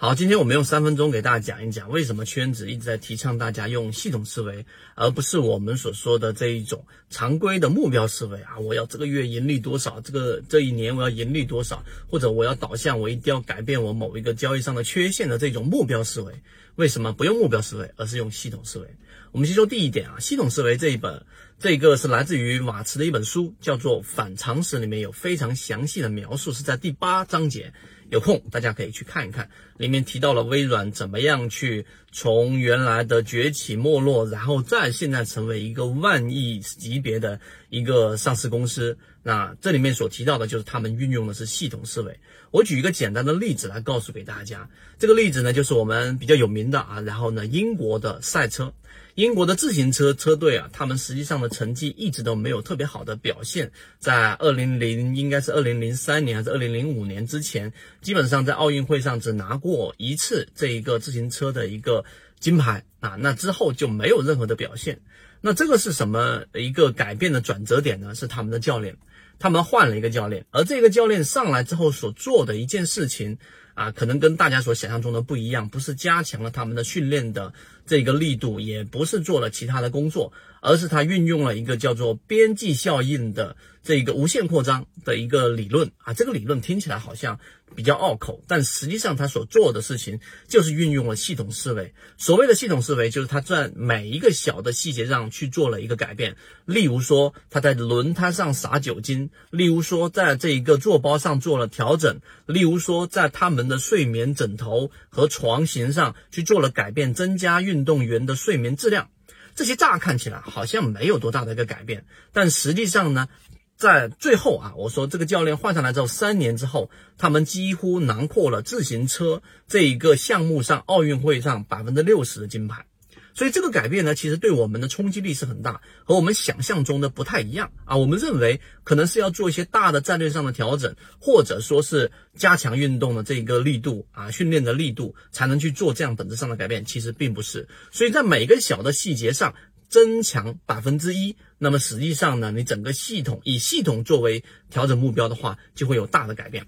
好，今天我们用三分钟给大家讲一讲，为什么圈子一直在提倡大家用系统思维，而不是我们所说的这一种常规的目标思维啊！我要这个月盈利多少，这个这一年我要盈利多少，或者我要导向我一定要改变我某一个交易上的缺陷的这种目标思维，为什么不用目标思维，而是用系统思维？我们先说第一点啊，系统思维这一本，这个是来自于马茨的一本书，叫做《反常识》，里面有非常详细的描述，是在第八章节。有空大家可以去看一看，里面提到了微软怎么样去从原来的崛起没落，然后再现在成为一个万亿级别的一个上市公司。那这里面所提到的就是他们运用的是系统思维。我举一个简单的例子来告诉给大家，这个例子呢就是我们比较有名的啊，然后呢英国的赛车。英国的自行车车队啊，他们实际上的成绩一直都没有特别好的表现。在二零零应该是二零零三年还是二零零五年之前，基本上在奥运会上只拿过一次这一个自行车的一个金牌啊，那之后就没有任何的表现。那这个是什么一个改变的转折点呢？是他们的教练，他们换了一个教练，而这个教练上来之后所做的一件事情。啊，可能跟大家所想象中的不一样，不是加强了他们的训练的这个力度，也不是做了其他的工作，而是他运用了一个叫做边际效应的这个无限扩张的一个理论啊。这个理论听起来好像比较拗口，但实际上他所做的事情就是运用了系统思维。所谓的系统思维，就是他在每一个小的细节上去做了一个改变。例如说，他在轮胎上撒酒精；例如说，在这一个座包上做了调整；例如说，在他们的睡眠枕头和床型上去做了改变，增加运动员的睡眠质量。这些乍看起来好像没有多大的一个改变，但实际上呢，在最后啊，我说这个教练换上来之后，三年之后，他们几乎囊括了自行车这一个项目上奥运会上百分之六十的金牌。所以这个改变呢，其实对我们的冲击力是很大，和我们想象中的不太一样啊。我们认为可能是要做一些大的战略上的调整，或者说是加强运动的这个力度啊，训练的力度，才能去做这样本质上的改变。其实并不是。所以在每个小的细节上增强百分之一，那么实际上呢，你整个系统以系统作为调整目标的话，就会有大的改变。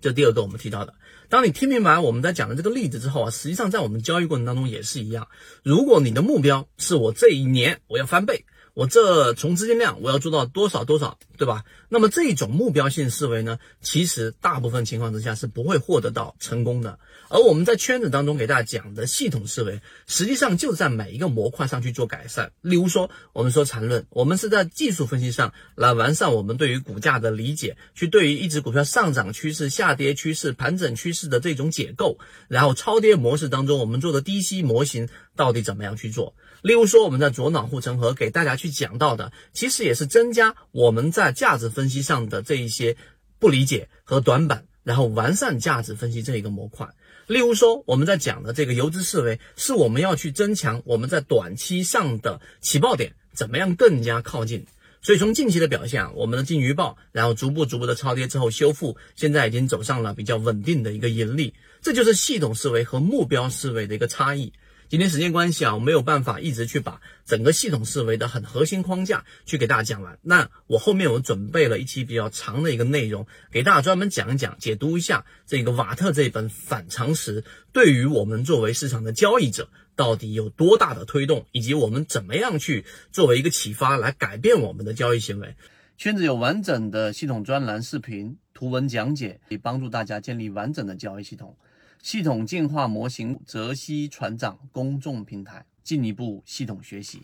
这第二个我们提到的，当你听明白我们在讲的这个例子之后啊，实际上在我们交易过程当中也是一样。如果你的目标是我这一年我要翻倍。我这从资金量我要做到多少多少，对吧？那么这种目标性思维呢，其实大部分情况之下是不会获得到成功的。而我们在圈子当中给大家讲的系统思维，实际上就在每一个模块上去做改善。例如说，我们说缠论，我们是在技术分析上来完善我们对于股价的理解，去对于一只股票上涨趋势、下跌趋势、盘整趋势的这种解构，然后超跌模式当中我们做的低吸模型到底怎么样去做？例如说，我们在左脑护城河给大家去讲到的，其实也是增加我们在价值分析上的这一些不理解和短板，然后完善价值分析这一个模块。例如说，我们在讲的这个游资思维，是我们要去增强我们在短期上的起爆点怎么样更加靠近。所以从近期的表现，我们的金鱼报，然后逐步逐步的超跌之后修复，现在已经走上了比较稳定的一个盈利。这就是系统思维和目标思维的一个差异。今天时间关系啊，我没有办法一直去把整个系统思维的很核心框架去给大家讲完。那我后面我准备了一期比较长的一个内容，给大家专门讲一讲、解读一下这个瓦特这本反常识对于我们作为市场的交易者到底有多大的推动，以及我们怎么样去作为一个启发来改变我们的交易行为。圈子有完整的系统专栏、视频、图文讲解，可以帮助大家建立完整的交易系统。系统进化模型泽西船长公众平台，进一步系统学习。